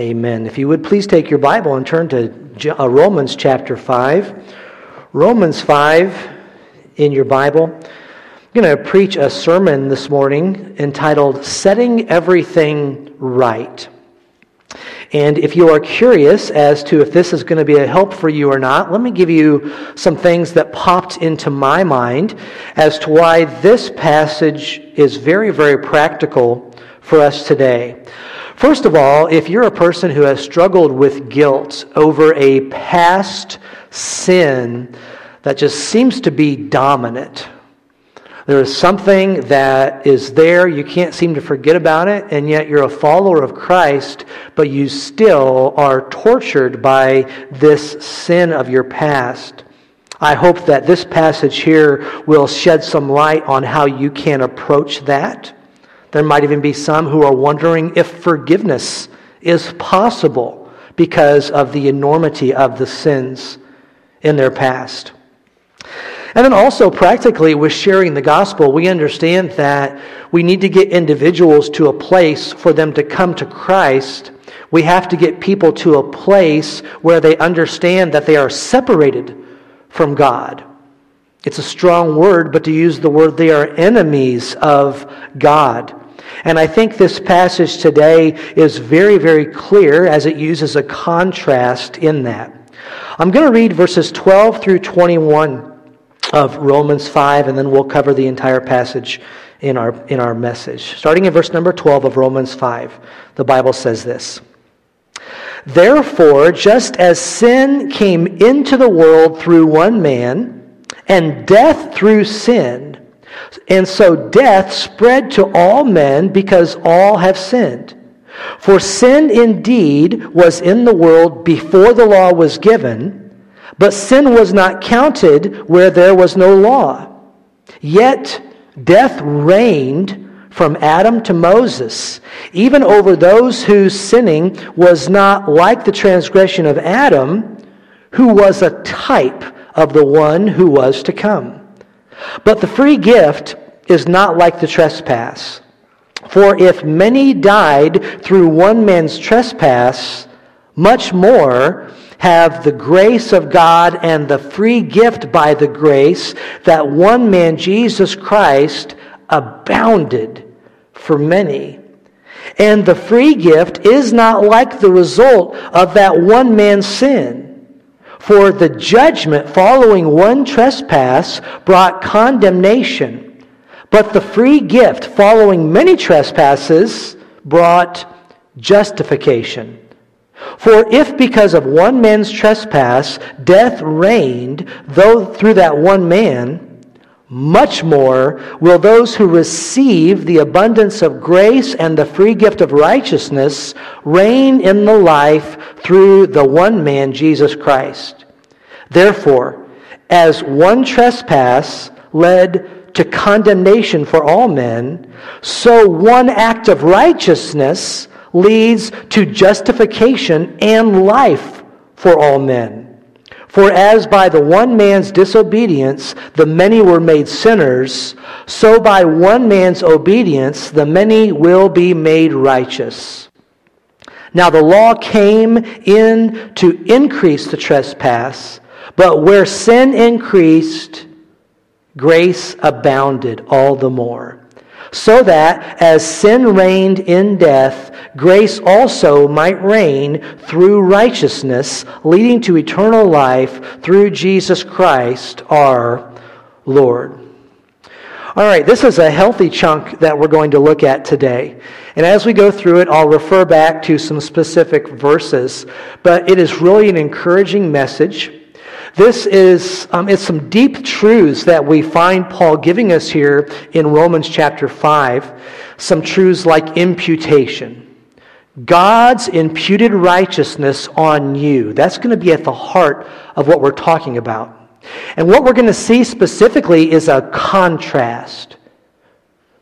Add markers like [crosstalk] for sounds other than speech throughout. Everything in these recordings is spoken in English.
Amen. If you would please take your Bible and turn to uh, Romans chapter 5. Romans 5 in your Bible. I'm going to preach a sermon this morning entitled Setting Everything Right. And if you are curious as to if this is going to be a help for you or not, let me give you some things that popped into my mind as to why this passage is very, very practical for us today. First of all, if you're a person who has struggled with guilt over a past sin that just seems to be dominant, there is something that is there, you can't seem to forget about it, and yet you're a follower of Christ, but you still are tortured by this sin of your past. I hope that this passage here will shed some light on how you can approach that. There might even be some who are wondering if forgiveness is possible because of the enormity of the sins in their past. And then also, practically, with sharing the gospel, we understand that we need to get individuals to a place for them to come to Christ. We have to get people to a place where they understand that they are separated from God. It's a strong word, but to use the word, they are enemies of God. And I think this passage today is very, very clear as it uses a contrast in that. I'm going to read verses 12 through 21 of Romans 5, and then we'll cover the entire passage in our, in our message. Starting in verse number 12 of Romans 5, the Bible says this Therefore, just as sin came into the world through one man, and death through sin, and so death spread to all men because all have sinned. For sin indeed was in the world before the law was given but sin was not counted where there was no law. Yet death reigned from Adam to Moses, even over those whose sinning was not like the transgression of Adam, who was a type of the one who was to come. But the free gift is not like the trespass. For if many died through one man's trespass, much more have the grace of God and the free gift by the grace that one man, Jesus Christ, abounded for many. And the free gift is not like the result of that one man's sin. For the judgment following one trespass brought condemnation, but the free gift following many trespasses brought justification. For if because of one man's trespass death reigned, though through that one man, much more will those who receive the abundance of grace and the free gift of righteousness reign in the life through the one man, Jesus Christ. Therefore, as one trespass led to condemnation for all men, so one act of righteousness leads to justification and life for all men. For as by the one man's disobedience the many were made sinners, so by one man's obedience the many will be made righteous. Now the law came in to increase the trespass, but where sin increased, grace abounded all the more so that as sin reigned in death, grace also might reign through righteousness, leading to eternal life through Jesus Christ our Lord. All right, this is a healthy chunk that we're going to look at today. And as we go through it, I'll refer back to some specific verses, but it is really an encouraging message. This is um, it's some deep truths that we find Paul giving us here in Romans chapter 5. Some truths like imputation. God's imputed righteousness on you. That's going to be at the heart of what we're talking about. And what we're going to see specifically is a contrast.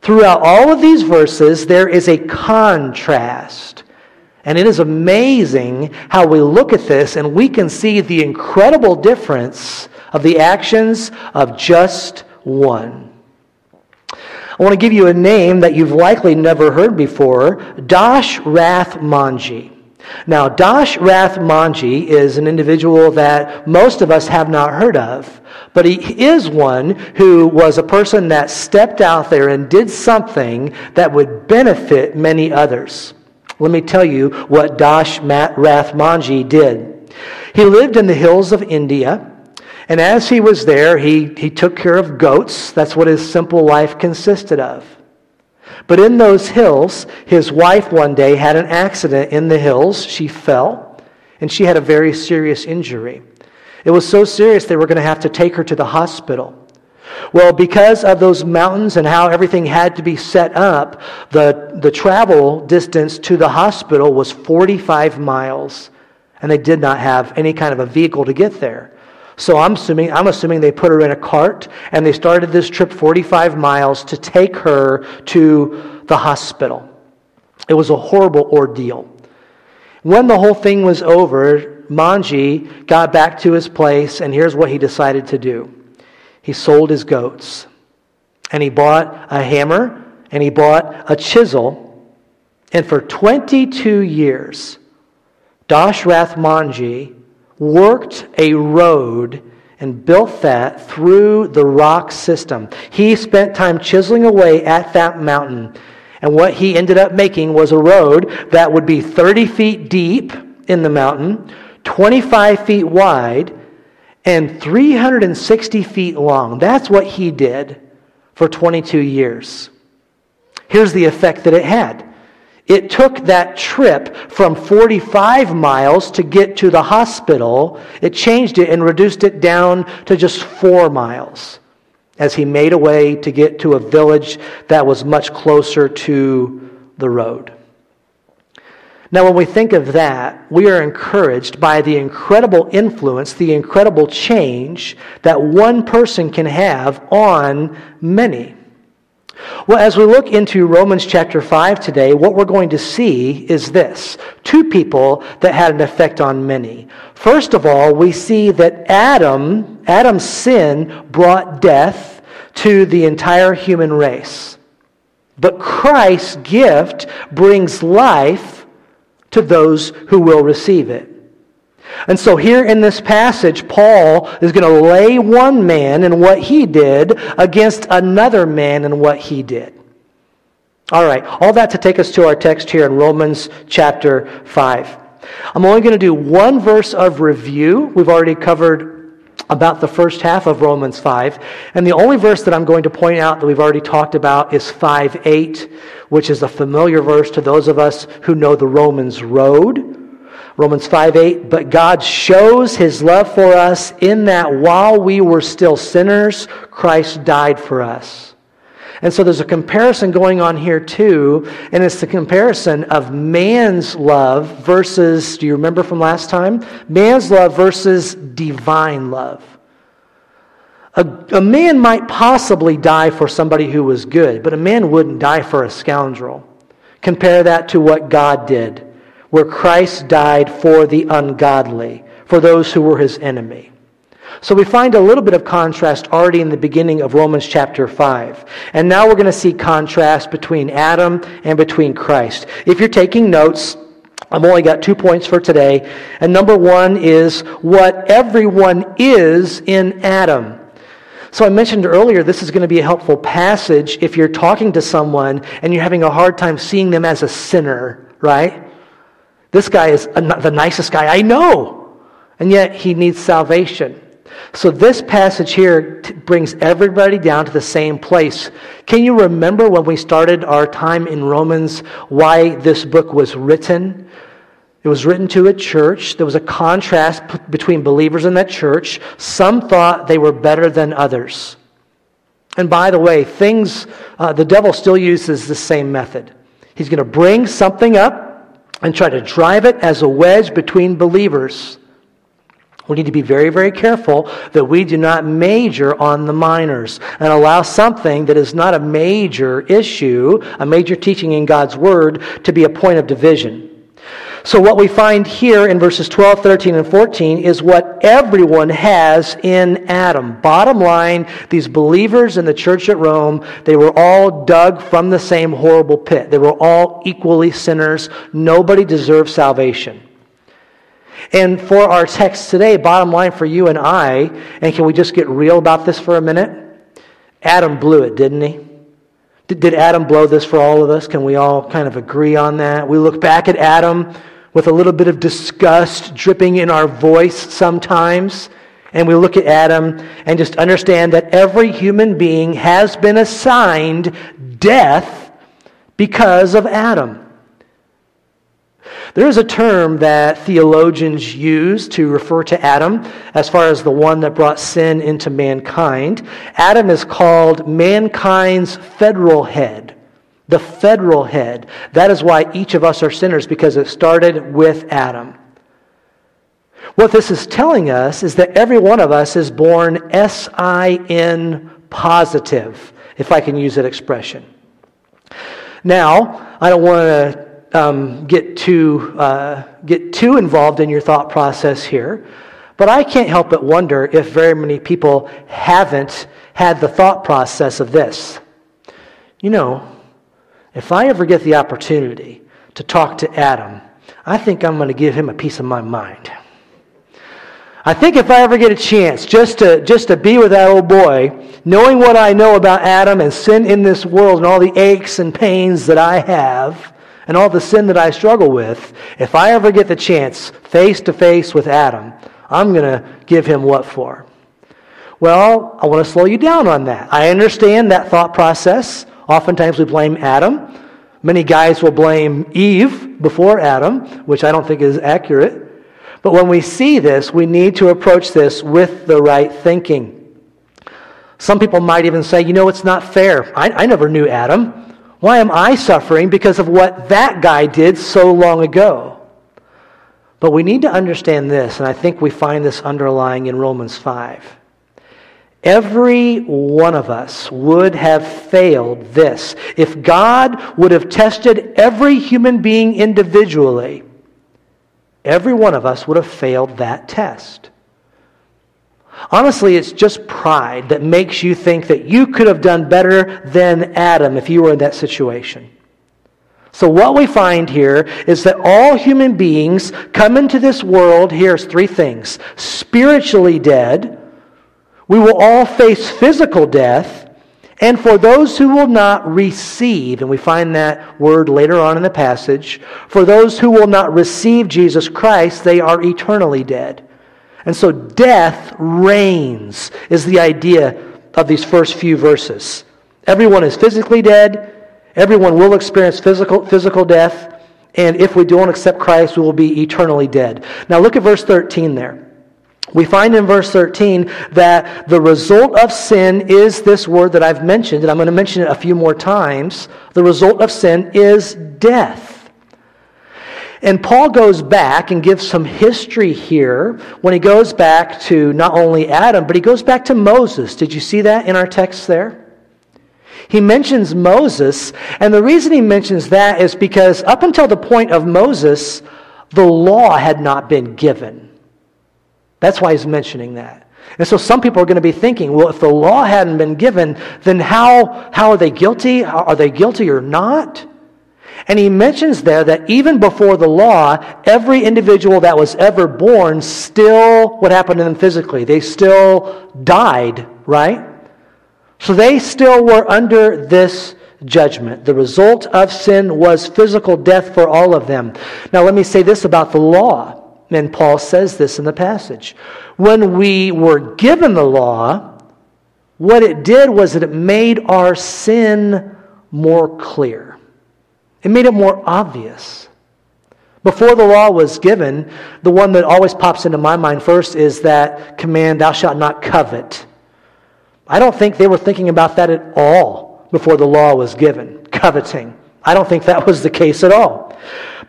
Throughout all of these verses, there is a contrast. And it is amazing how we look at this and we can see the incredible difference of the actions of just one. I want to give you a name that you've likely never heard before Dashrath Manjhi. Now, Dashrath Manjhi is an individual that most of us have not heard of, but he is one who was a person that stepped out there and did something that would benefit many others. Let me tell you what Dashrath Manjhi did. He lived in the hills of India, and as he was there, he, he took care of goats. That's what his simple life consisted of. But in those hills, his wife one day had an accident in the hills. She fell, and she had a very serious injury. It was so serious they were going to have to take her to the hospital. Well, because of those mountains and how everything had to be set up, the, the travel distance to the hospital was 45 miles, and they did not have any kind of a vehicle to get there. So I'm assuming, I'm assuming they put her in a cart and they started this trip 45 miles to take her to the hospital. It was a horrible ordeal. When the whole thing was over, Manjhi got back to his place, and here's what he decided to do he sold his goats, and he bought a hammer, and he bought a chisel, and for 22 years, Dashrath Manjhi worked a road and built that through the rock system. He spent time chiseling away at that mountain. And what he ended up making was a road that would be 30 feet deep in the mountain, 25 feet wide, and 360 feet long. That's what he did for 22 years. Here's the effect that it had it took that trip from 45 miles to get to the hospital. It changed it and reduced it down to just four miles as he made a way to get to a village that was much closer to the road. Now, when we think of that, we are encouraged by the incredible influence, the incredible change that one person can have on many. Well, as we look into Romans chapter 5 today, what we're going to see is this two people that had an effect on many. First of all, we see that Adam, Adam's sin brought death to the entire human race. But Christ's gift brings life to those who will receive it. And so, here in this passage, Paul is going to lay one man and what he did against another man and what he did. All right, all that to take us to our text here in Romans chapter 5. I'm only going to do one verse of review. We've already covered about the first half of Romans 5. And the only verse that I'm going to point out that we've already talked about is 5 8, which is a familiar verse to those of us who know the Romans road. Romans 5 8, but God shows his love for us in that while we were still sinners, Christ died for us. And so there's a comparison going on here too, and it's the comparison of man's love versus, do you remember from last time? Man's love versus divine love. A, a man might possibly die for somebody who was good, but a man wouldn't die for a scoundrel. Compare that to what God did where Christ died for the ungodly, for those who were his enemy. So we find a little bit of contrast already in the beginning of Romans chapter 5. And now we're going to see contrast between Adam and between Christ. If you're taking notes, I've only got two points for today. And number one is what everyone is in Adam. So I mentioned earlier, this is going to be a helpful passage if you're talking to someone and you're having a hard time seeing them as a sinner, right? This guy is the nicest guy I know, and yet he needs salvation. So this passage here t- brings everybody down to the same place. Can you remember when we started our time in Romans why this book was written? It was written to a church. There was a contrast p- between believers in that church. Some thought they were better than others. And by the way, things, uh, the devil still uses the same method. He's going to bring something up and try to drive it as a wedge between believers. We need to be very, very careful that we do not major on the minors and allow something that is not a major issue, a major teaching in God's Word, to be a point of division. So, what we find here in verses 12, 13, and 14 is what everyone has in Adam. Bottom line, these believers in the church at Rome, they were all dug from the same horrible pit. They were all equally sinners. Nobody deserved salvation. And for our text today, bottom line for you and I, and can we just get real about this for a minute? Adam blew it, didn't he? Did, Adam blow this for all of us? Can we all kind of agree on that? We look back at Adam with a little bit of disgust dripping in our voice sometimes. And we look at Adam and just understand that every human being has been assigned death because of Adam. There is a term that theologians use to refer to Adam as far as the one that brought sin into mankind. Adam is called mankind's federal head. The federal head. That is why each of us are sinners, because it started with Adam. What this is telling us is that every one of us is born S I N positive, if I can use that expression. Now, I don't want to um, get, too, uh, get too involved in your thought process here, but I can't help but wonder if very many people haven't had the thought process of this. You know, if I ever get the opportunity to talk to Adam, I think I'm going to give him a piece of my mind. I think if I ever get a chance just to, just to be with that old boy, knowing what I know about Adam and sin in this world and all the aches and pains that I have, and all the sin that I struggle with, if I ever get the chance face to face with Adam, I'm going to give him what for? Well, I want to slow you down on that. I understand that thought process. Oftentimes we blame Adam. Many guys will blame Eve before Adam, which I don't think is accurate. But when we see this, we need to approach this with the right thinking. Some people might even say, you know, it's not fair. I, I never knew Adam. Why am I suffering? Because of what that guy did so long ago. But we need to understand this, and I think we find this underlying in Romans 5. Every one of us would have failed this. If God would have tested every human being individually, every one of us would have failed that test. Honestly, it's just pride that makes you think that you could have done better than Adam if you were in that situation. So, what we find here is that all human beings come into this world, here's three things spiritually dead, we will all face physical death, and for those who will not receive, and we find that word later on in the passage, for those who will not receive Jesus Christ, they are eternally dead. And so death reigns, is the idea of these first few verses. Everyone is physically dead, everyone will experience physical, physical death, and if we don't accept Christ, we will be eternally dead. Now look at verse 13 there. We find in verse 13 that the result of sin is this word that I've mentioned, and I'm going to mention it a few more times. The result of sin is death. And Paul goes back and gives some history here when he goes back to not only Adam, but he goes back to Moses. Did you see that in our text there? He mentions Moses, and the reason he mentions that is because up until the point of Moses, the law had not been given. That's why he's mentioning that. And so some people are going to be thinking, well, if the law hadn't been given, then how, how are they guilty? Are they guilty or not? And he mentions there that even before the law, every individual that was ever born still, what happened to them physically? They still died, right? So they still were under this judgment. The result of sin was physical death for all of them. Now, let me say this about the law. And Paul says this in the passage. When we were given the law, what it did was that it made our sin more clear. It made it more obvious. Before the law was given, the one that always pops into my mind first is that command, thou shalt not covet. I don't think they were thinking about that at all before the law was given, coveting. I don't think that [laughs] was the case at all.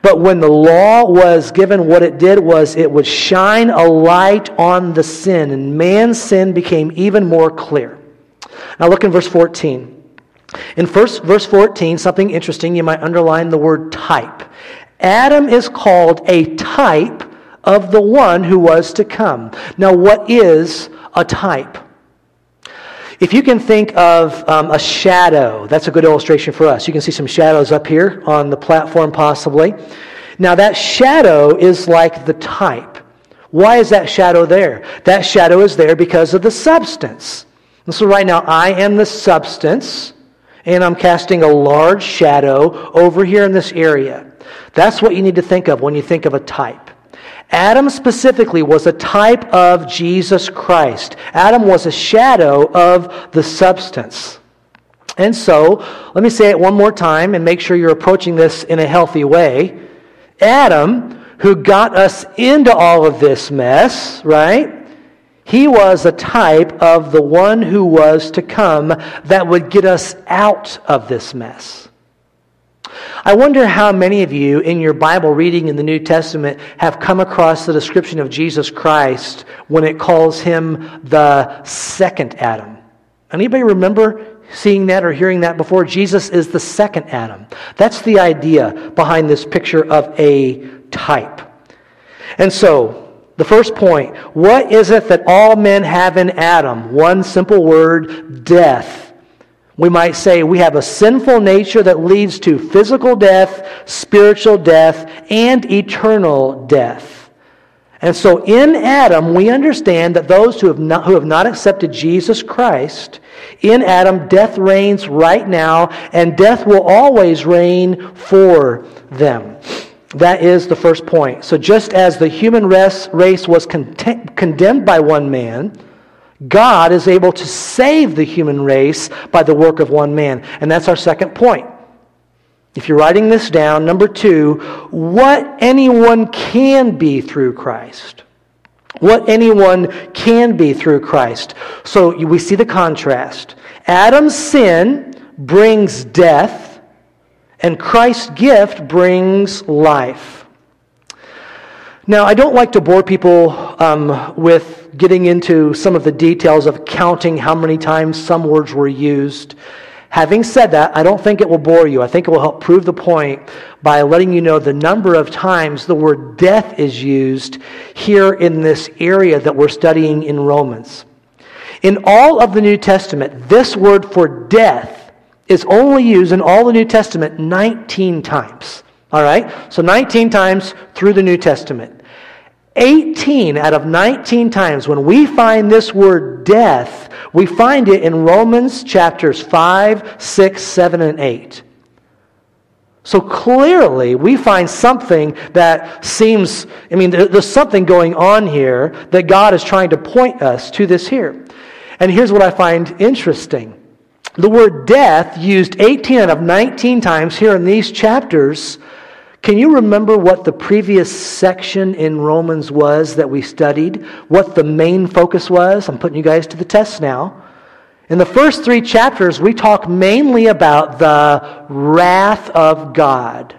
But when the law was given, what it did was it would shine a light on the sin, and man's sin became even more clear. Now look in verse 14. In first, verse 14, something interesting, you might underline the word type. Adam is called a type of the one who was to come. Now, what is a type? If you can think of um, a shadow, that's a good illustration for us. You can see some shadows up here on the platform, possibly. Now, that shadow is like the type. Why is that shadow there? That shadow is there because of the substance. And so, right now, I am the substance, and I'm casting a large shadow over here in this area. That's what you need to think of when you think of a type. Adam specifically was a type of Jesus Christ. Adam was a shadow of the substance. And so, let me say it one more time and make sure you're approaching this in a healthy way. Adam, who got us into all of this mess, right? He was a type of the one who was to come that would get us out of this mess. I wonder how many of you in your Bible reading in the New Testament have come across the description of Jesus Christ when it calls him the second Adam. Anybody remember seeing that or hearing that before? Jesus is the second Adam. That's the idea behind this picture of a type. And so, the first point what is it that all men have in Adam? One simple word death. We might say we have a sinful nature that leads to physical death, spiritual death, and eternal death. And so in Adam, we understand that those who have not, who have not accepted Jesus Christ, in Adam, death reigns right now, and death will always reign for them. That is the first point. So just as the human race was condemned by one man, God is able to save the human race by the work of one man. And that's our second point. If you're writing this down, number two, what anyone can be through Christ. What anyone can be through Christ. So we see the contrast. Adam's sin brings death, and Christ's gift brings life. Now, I don't like to bore people um, with getting into some of the details of counting how many times some words were used. Having said that, I don't think it will bore you. I think it will help prove the point by letting you know the number of times the word death is used here in this area that we're studying in Romans. In all of the New Testament, this word for death is only used in all the New Testament 19 times. All right? So 19 times through the New Testament. 18 out of 19 times when we find this word death, we find it in Romans chapters 5, 6, 7, and 8. So clearly, we find something that seems, I mean, there's something going on here that God is trying to point us to this here. And here's what I find interesting the word death, used 18 out of 19 times here in these chapters, can you remember what the previous section in Romans was that we studied? What the main focus was? I'm putting you guys to the test now. In the first three chapters, we talk mainly about the wrath of God.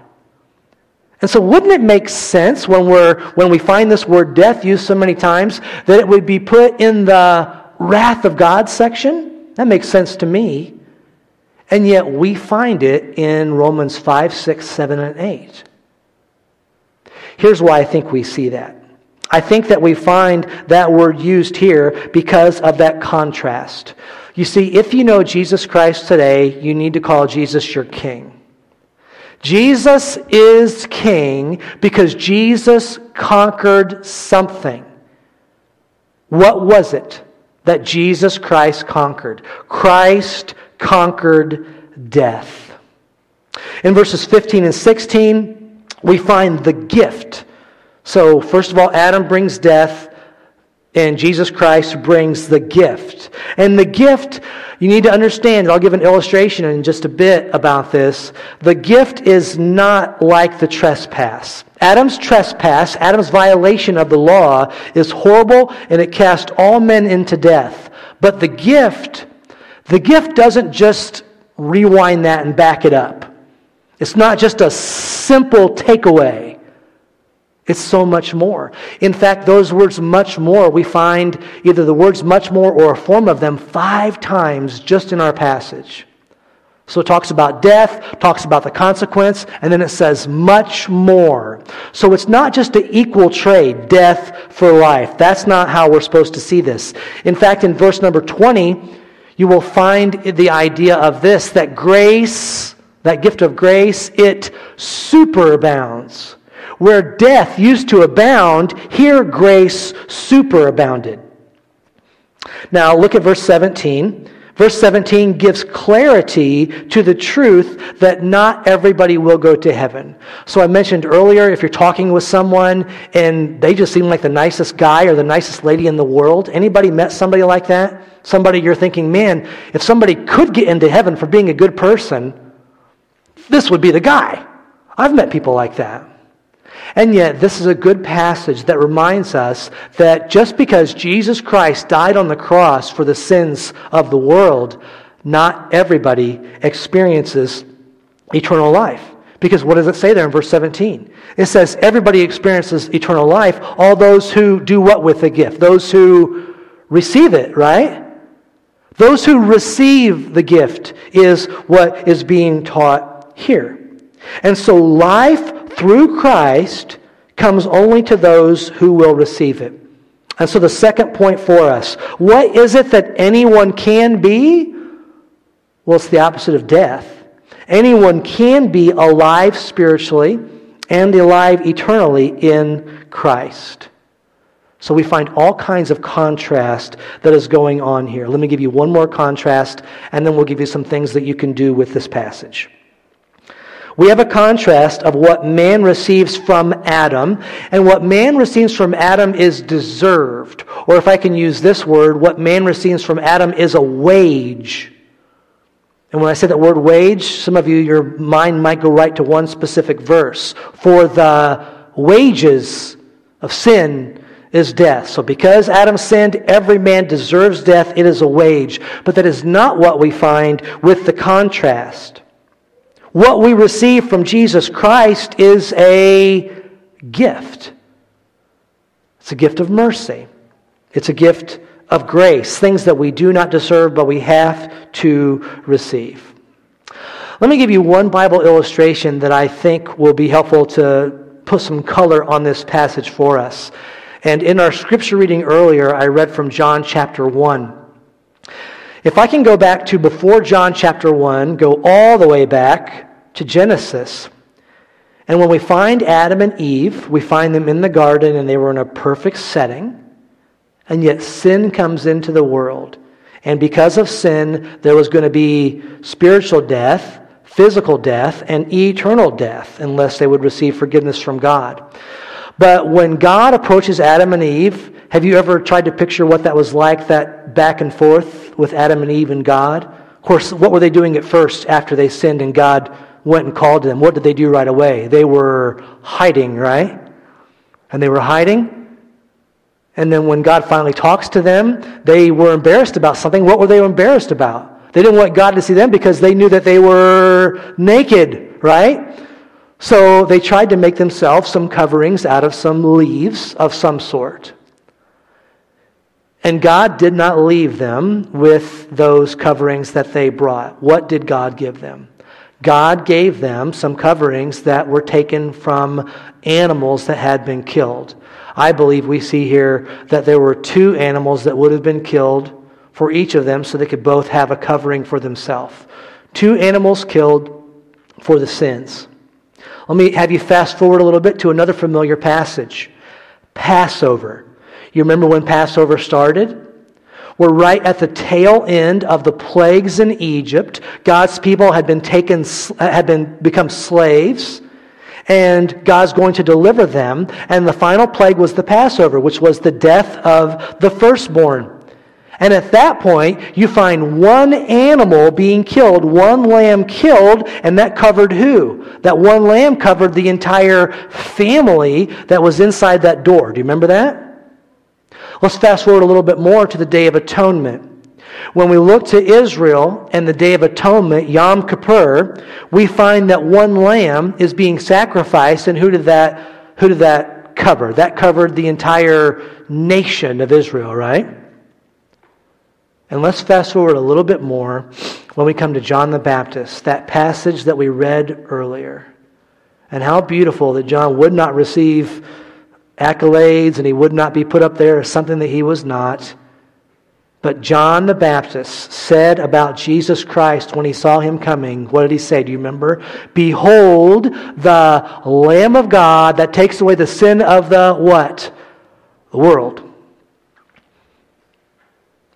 And so, wouldn't it make sense when, we're, when we find this word death used so many times that it would be put in the wrath of God section? That makes sense to me. And yet, we find it in Romans 5, 6, 7, and 8. Here's why I think we see that. I think that we find that word used here because of that contrast. You see, if you know Jesus Christ today, you need to call Jesus your King. Jesus is King because Jesus conquered something. What was it that Jesus Christ conquered? Christ conquered death. In verses 15 and 16, we find the gift. So, first of all, Adam brings death, and Jesus Christ brings the gift. And the gift, you need to understand, I'll give an illustration in just a bit about this. The gift is not like the trespass. Adam's trespass, Adam's violation of the law, is horrible and it cast all men into death. But the gift, the gift doesn't just rewind that and back it up. It's not just a simple takeaway. It's so much more. In fact, those words much more, we find either the words much more or a form of them five times just in our passage. So it talks about death, talks about the consequence, and then it says much more. So it's not just an equal trade, death for life. That's not how we're supposed to see this. In fact, in verse number 20, you will find the idea of this that grace, that gift of grace, it superabounds. Where death used to abound, here grace superabounded. Now look at verse 17. Verse 17 gives clarity to the truth that not everybody will go to heaven. So I mentioned earlier, if you're talking with someone and they just seem like the nicest guy or the nicest lady in the world, anybody met somebody like that? Somebody you're thinking, man, if somebody could get into heaven for being a good person, this would be the guy. I've met people like that. And yet, this is a good passage that reminds us that just because Jesus Christ died on the cross for the sins of the world, not everybody experiences eternal life. Because what does it say there in verse 17? It says, everybody experiences eternal life, all those who do what with the gift? Those who receive it, right? Those who receive the gift is what is being taught here. And so life through Christ comes only to those who will receive it. And so the second point for us what is it that anyone can be? Well, it's the opposite of death. Anyone can be alive spiritually and alive eternally in Christ. So we find all kinds of contrast that is going on here. Let me give you one more contrast, and then we'll give you some things that you can do with this passage. We have a contrast of what man receives from Adam, and what man receives from Adam is deserved. Or if I can use this word, what man receives from Adam is a wage. And when I say that word wage, some of you, your mind might go right to one specific verse. For the wages of sin is death. So because Adam sinned, every man deserves death. It is a wage. But that is not what we find with the contrast. What we receive from Jesus Christ is a gift. It's a gift of mercy. It's a gift of grace, things that we do not deserve, but we have to receive. Let me give you one Bible illustration that I think will be helpful to put some color on this passage for us. And in our scripture reading earlier, I read from John chapter 1. If I can go back to before John chapter 1, go all the way back to Genesis. And when we find Adam and Eve, we find them in the garden and they were in a perfect setting. And yet sin comes into the world. And because of sin, there was going to be spiritual death, physical death, and eternal death unless they would receive forgiveness from God. But when God approaches Adam and Eve, have you ever tried to picture what that was like, that back and forth with Adam and Eve and God? Of course, what were they doing at first after they sinned and God went and called them? What did they do right away? They were hiding, right? And they were hiding. And then when God finally talks to them, they were embarrassed about something. What were they embarrassed about? They didn't want God to see them because they knew that they were naked, right? So they tried to make themselves some coverings out of some leaves of some sort. And God did not leave them with those coverings that they brought. What did God give them? God gave them some coverings that were taken from animals that had been killed. I believe we see here that there were two animals that would have been killed for each of them so they could both have a covering for themselves. Two animals killed for the sins. Let me have you fast forward a little bit to another familiar passage Passover. You remember when Passover started? We're right at the tail end of the plagues in Egypt. God's people had been taken, had been become slaves, and God's going to deliver them. And the final plague was the Passover, which was the death of the firstborn. And at that point, you find one animal being killed, one lamb killed, and that covered who? That one lamb covered the entire family that was inside that door. Do you remember that? Let's fast forward a little bit more to the Day of Atonement. When we look to Israel and the Day of Atonement, Yom Kippur, we find that one lamb is being sacrificed, and who did that, who did that cover? That covered the entire nation of Israel, right? And let's fast forward a little bit more when we come to John the Baptist, that passage that we read earlier. And how beautiful that John would not receive accolades and he would not be put up there as something that he was not. But John the Baptist said about Jesus Christ when he saw him coming, what did he say? Do you remember? Behold the Lamb of God that takes away the sin of the what? The world.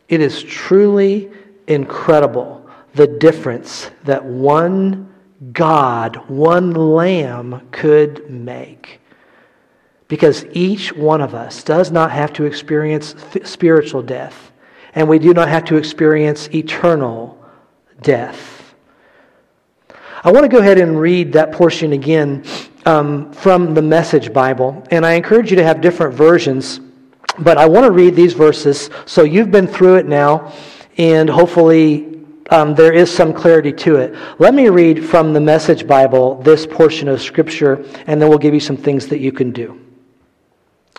It is truly incredible the difference that one God, one Lamb could make. Because each one of us does not have to experience spiritual death, and we do not have to experience eternal death. I want to go ahead and read that portion again um, from the Message Bible, and I encourage you to have different versions, but I want to read these verses so you've been through it now, and hopefully um, there is some clarity to it. Let me read from the Message Bible this portion of Scripture, and then we'll give you some things that you can do.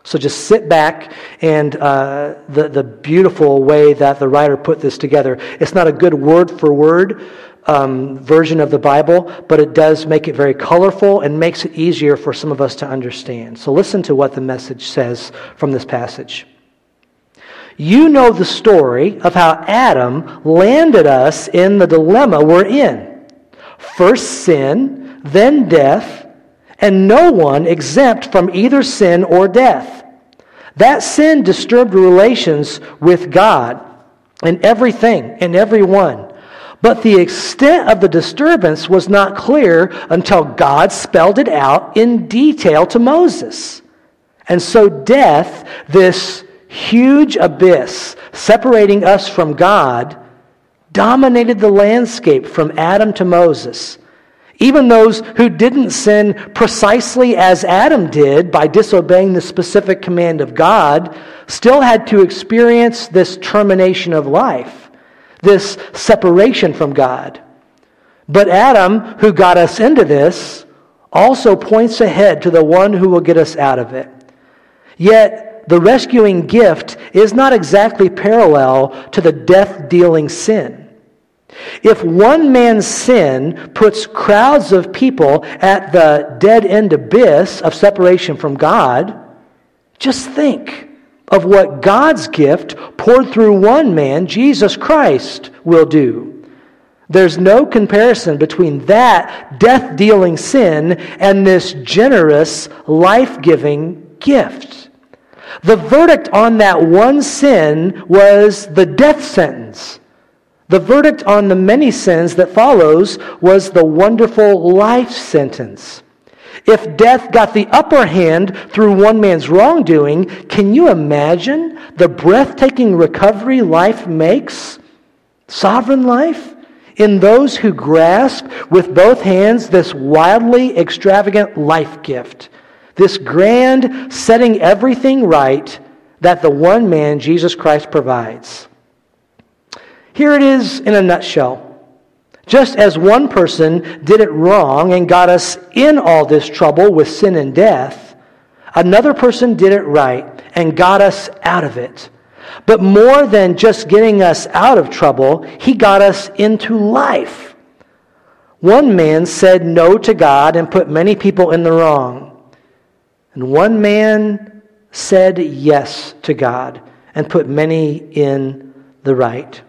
So just sit back and uh, the, the beautiful way that the writer put this together. It's not a good word for word um, version of the Bible, but it does make it very colorful and makes it easier for some of us to understand. So listen to what the message says from this passage. You know the story of how Adam landed us in the dilemma we're in. First sin, then death, and no one exempt from either sin or death. That sin disturbed relations with God and everything and everyone. But the extent of the disturbance was not clear until God spelled it out in detail to Moses. And so death, this huge abyss separating us from God dominated the landscape from Adam to Moses. Even those who didn't sin precisely as Adam did by disobeying the specific command of God still had to experience this termination of life, this separation from God. But Adam, who got us into this, also points ahead to the one who will get us out of it. Yet, the rescuing gift is not exactly parallel to the death dealing sin. If one man's sin puts crowds of people at the dead end abyss of separation from God, just think of what God's gift poured through one man, Jesus Christ, will do. There's no comparison between that death dealing sin and this generous, life giving gift. The verdict on that one sin was the death sentence. The verdict on the many sins that follows was the wonderful life sentence. If death got the upper hand through one man's wrongdoing, can you imagine the breathtaking recovery life makes? Sovereign life? In those who grasp with both hands this wildly extravagant life gift this grand setting everything right that the one man, Jesus Christ, provides. Here it is in a nutshell. Just as one person did it wrong and got us in all this trouble with sin and death, another person did it right and got us out of it. But more than just getting us out of trouble, he got us into life. One man said no to God and put many people in the wrong. And one man said yes to God and put many in the right.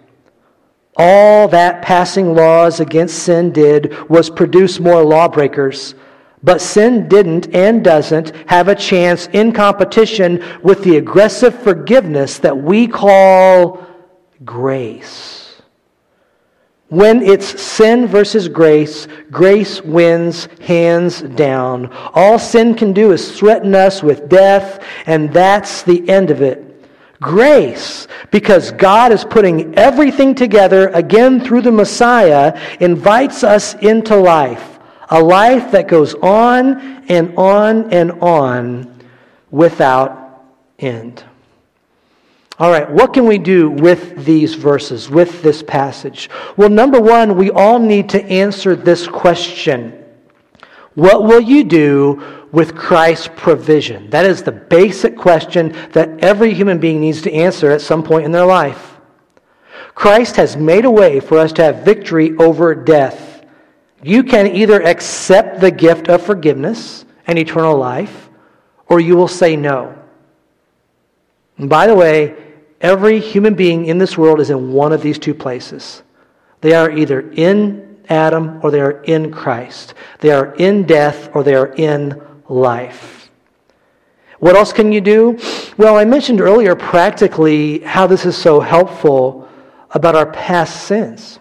All that passing laws against sin did was produce more lawbreakers. But sin didn't and doesn't have a chance in competition with the aggressive forgiveness that we call grace. When it's sin versus grace, grace wins hands down. All sin can do is threaten us with death, and that's the end of it. Grace, because God is putting everything together again through the Messiah, invites us into life. A life that goes on and on and on without end. All right, what can we do with these verses, with this passage? Well, number one, we all need to answer this question What will you do with Christ's provision? That is the basic question that every human being needs to answer at some point in their life. Christ has made a way for us to have victory over death. You can either accept the gift of forgiveness and eternal life, or you will say no. And by the way, every human being in this world is in one of these two places. They are either in Adam or they are in Christ. They are in death or they are in life. What else can you do? Well, I mentioned earlier practically how this is so helpful about our past sins.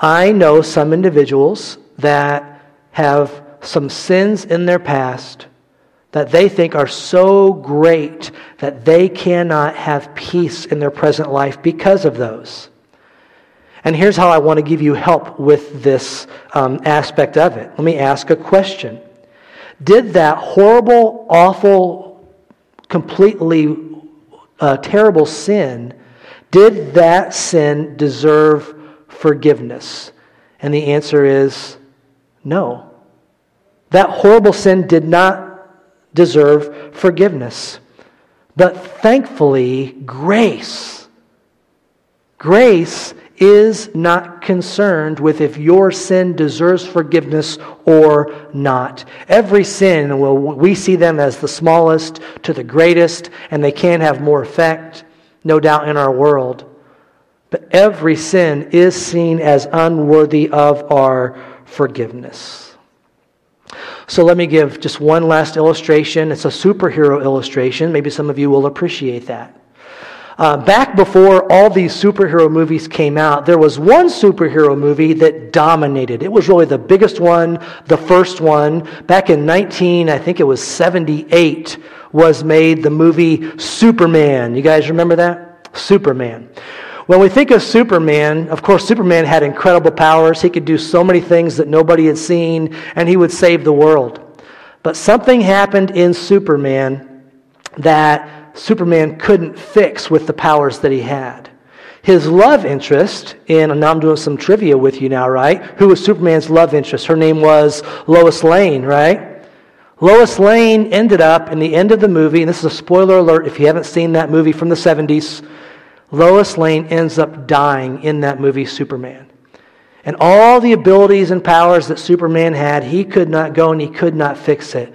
I know some individuals that have some sins in their past that they think are so great that they cannot have peace in their present life because of those. And here's how I want to give you help with this um, aspect of it. Let me ask a question Did that horrible, awful, completely uh, terrible sin did that sin deserve forgiveness? And the answer is no. That horrible sin did not deserve forgiveness. But thankfully, grace, grace is not concerned with if your sin deserves forgiveness or not. Every sin, well, we see them as the smallest to the greatest, and they can have more effect no doubt, in our world. But every sin is seen as unworthy of our forgiveness. So let me give just one last illustration. It's a superhero illustration. Maybe some of you will appreciate that. Uh, back before all these superhero movies came out, there was one superhero movie that dominated. It was really the biggest one, the first one. Back in 19, I think it was 78, was made the movie Superman. You guys remember that? Superman. When we think of Superman, of course, Superman had incredible powers. He could do so many things that nobody had seen, and he would save the world. But something happened in Superman that Superman couldn't fix with the powers that he had. His love interest, in, and now I'm doing some trivia with you now, right? Who was Superman's love interest? Her name was Lois Lane, right? Lois Lane ended up in the end of the movie, and this is a spoiler alert if you haven't seen that movie from the 70s. Lois Lane ends up dying in that movie, Superman. And all the abilities and powers that Superman had, he could not go and he could not fix it.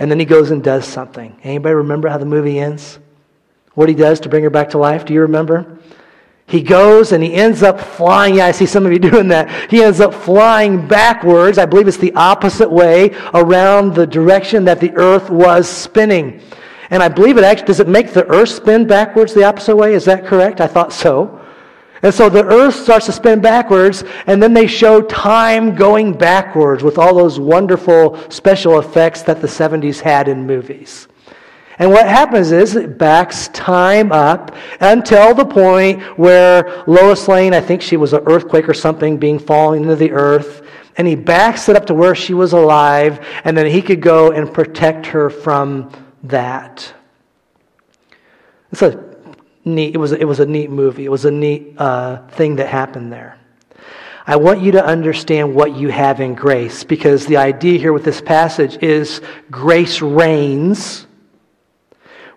And then he goes and does something. Anybody remember how the movie ends? What he does to bring her back to life? Do you remember? He goes and he ends up flying. Yeah, I see some of you [laughs] doing that. He ends up flying backwards. I believe it's the opposite way around the direction that the earth was spinning. And I believe it actually, does it make the earth spin backwards the opposite way? Is that correct? I thought so. And so the earth starts to spin backwards, and then they show time going backwards with all those wonderful special effects that the 70s had in movies. And what happens is it backs time up until the point where Lois Lane, I think she was an earthquake or something, being falling into the earth. And he backs it up to where she was alive, and then he could go and protect her from that. It's a neat, it was, it was a neat movie. It was a neat uh, thing that happened there. I want you to understand what you have in grace because the idea here with this passage is grace reigns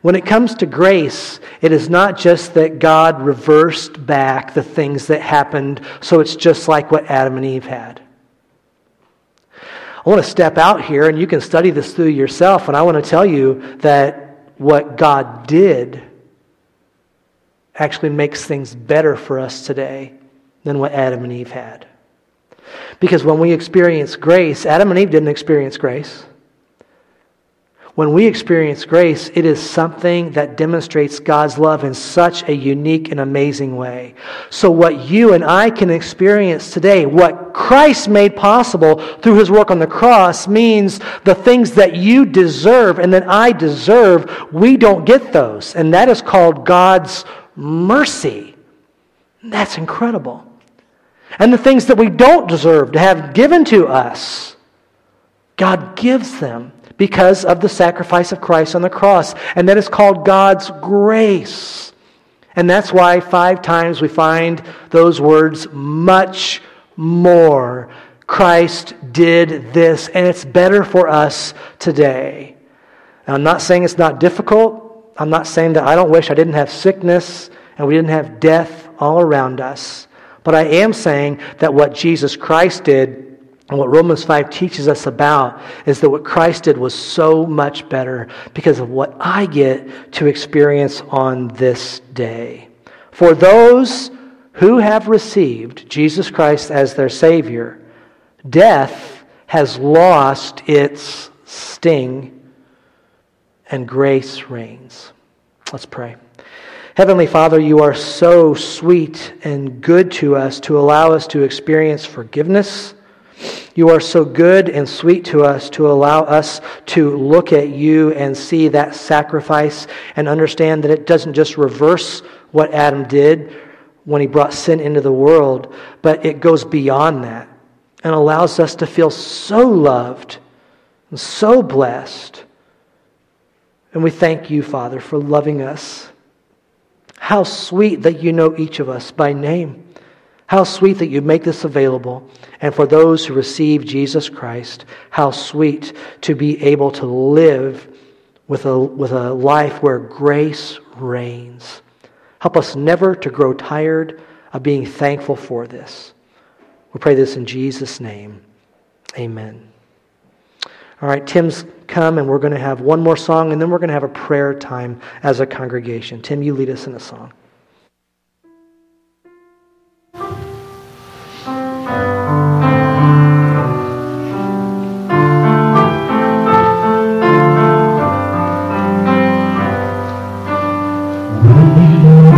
when it comes to grace, it is not just that God reversed back the things that happened, so it's just like what Adam and Eve had. I want to step out here, and you can study this through yourself, and I want to tell you that what God did actually makes things better for us today than what Adam and Eve had. Because when we experience grace, Adam and Eve didn't experience grace. When we experience grace, it is something that demonstrates God's love in such a unique and amazing way. So, what you and I can experience today, what Christ made possible through his work on the cross, means the things that you deserve and that I deserve, we don't get those. And that is called God's mercy. That's incredible. And the things that we don't deserve to have given to us, God gives them because of the sacrifice of Christ on the cross. And that is called God's grace. And that's why five times we find those words much more. Christ did this, and it's better for us today. Now, I'm not saying it's not difficult. I'm not saying that I don't wish I didn't have sickness and we didn't have death all around us. But I am saying that what Jesus Christ did and what Romans 5 teaches us about is that what Christ did was so much better because of what I get to experience on this day. For those who have received Jesus Christ as their Savior, death has lost its sting and grace reigns. Let's pray. Heavenly Father, you are so sweet and good to us to allow us to experience forgiveness. You are so good and sweet to us to allow us to look at you and see that sacrifice and understand that it doesn't just reverse what Adam did when he brought sin into the world, but it goes beyond that and allows us to feel so loved and so blessed. And we thank you, Father, for loving us how sweet that you know each of us by name. How sweet that you make this available. And for those who receive Jesus Christ, how sweet to be able to live with a, with a life where grace reigns. Help us never to grow tired of being thankful for this. We pray this in Jesus' name. Amen. All right, Tim's come and we're going to have one more song and then we're going to have a prayer time as a congregation. Tim, you lead us in a song.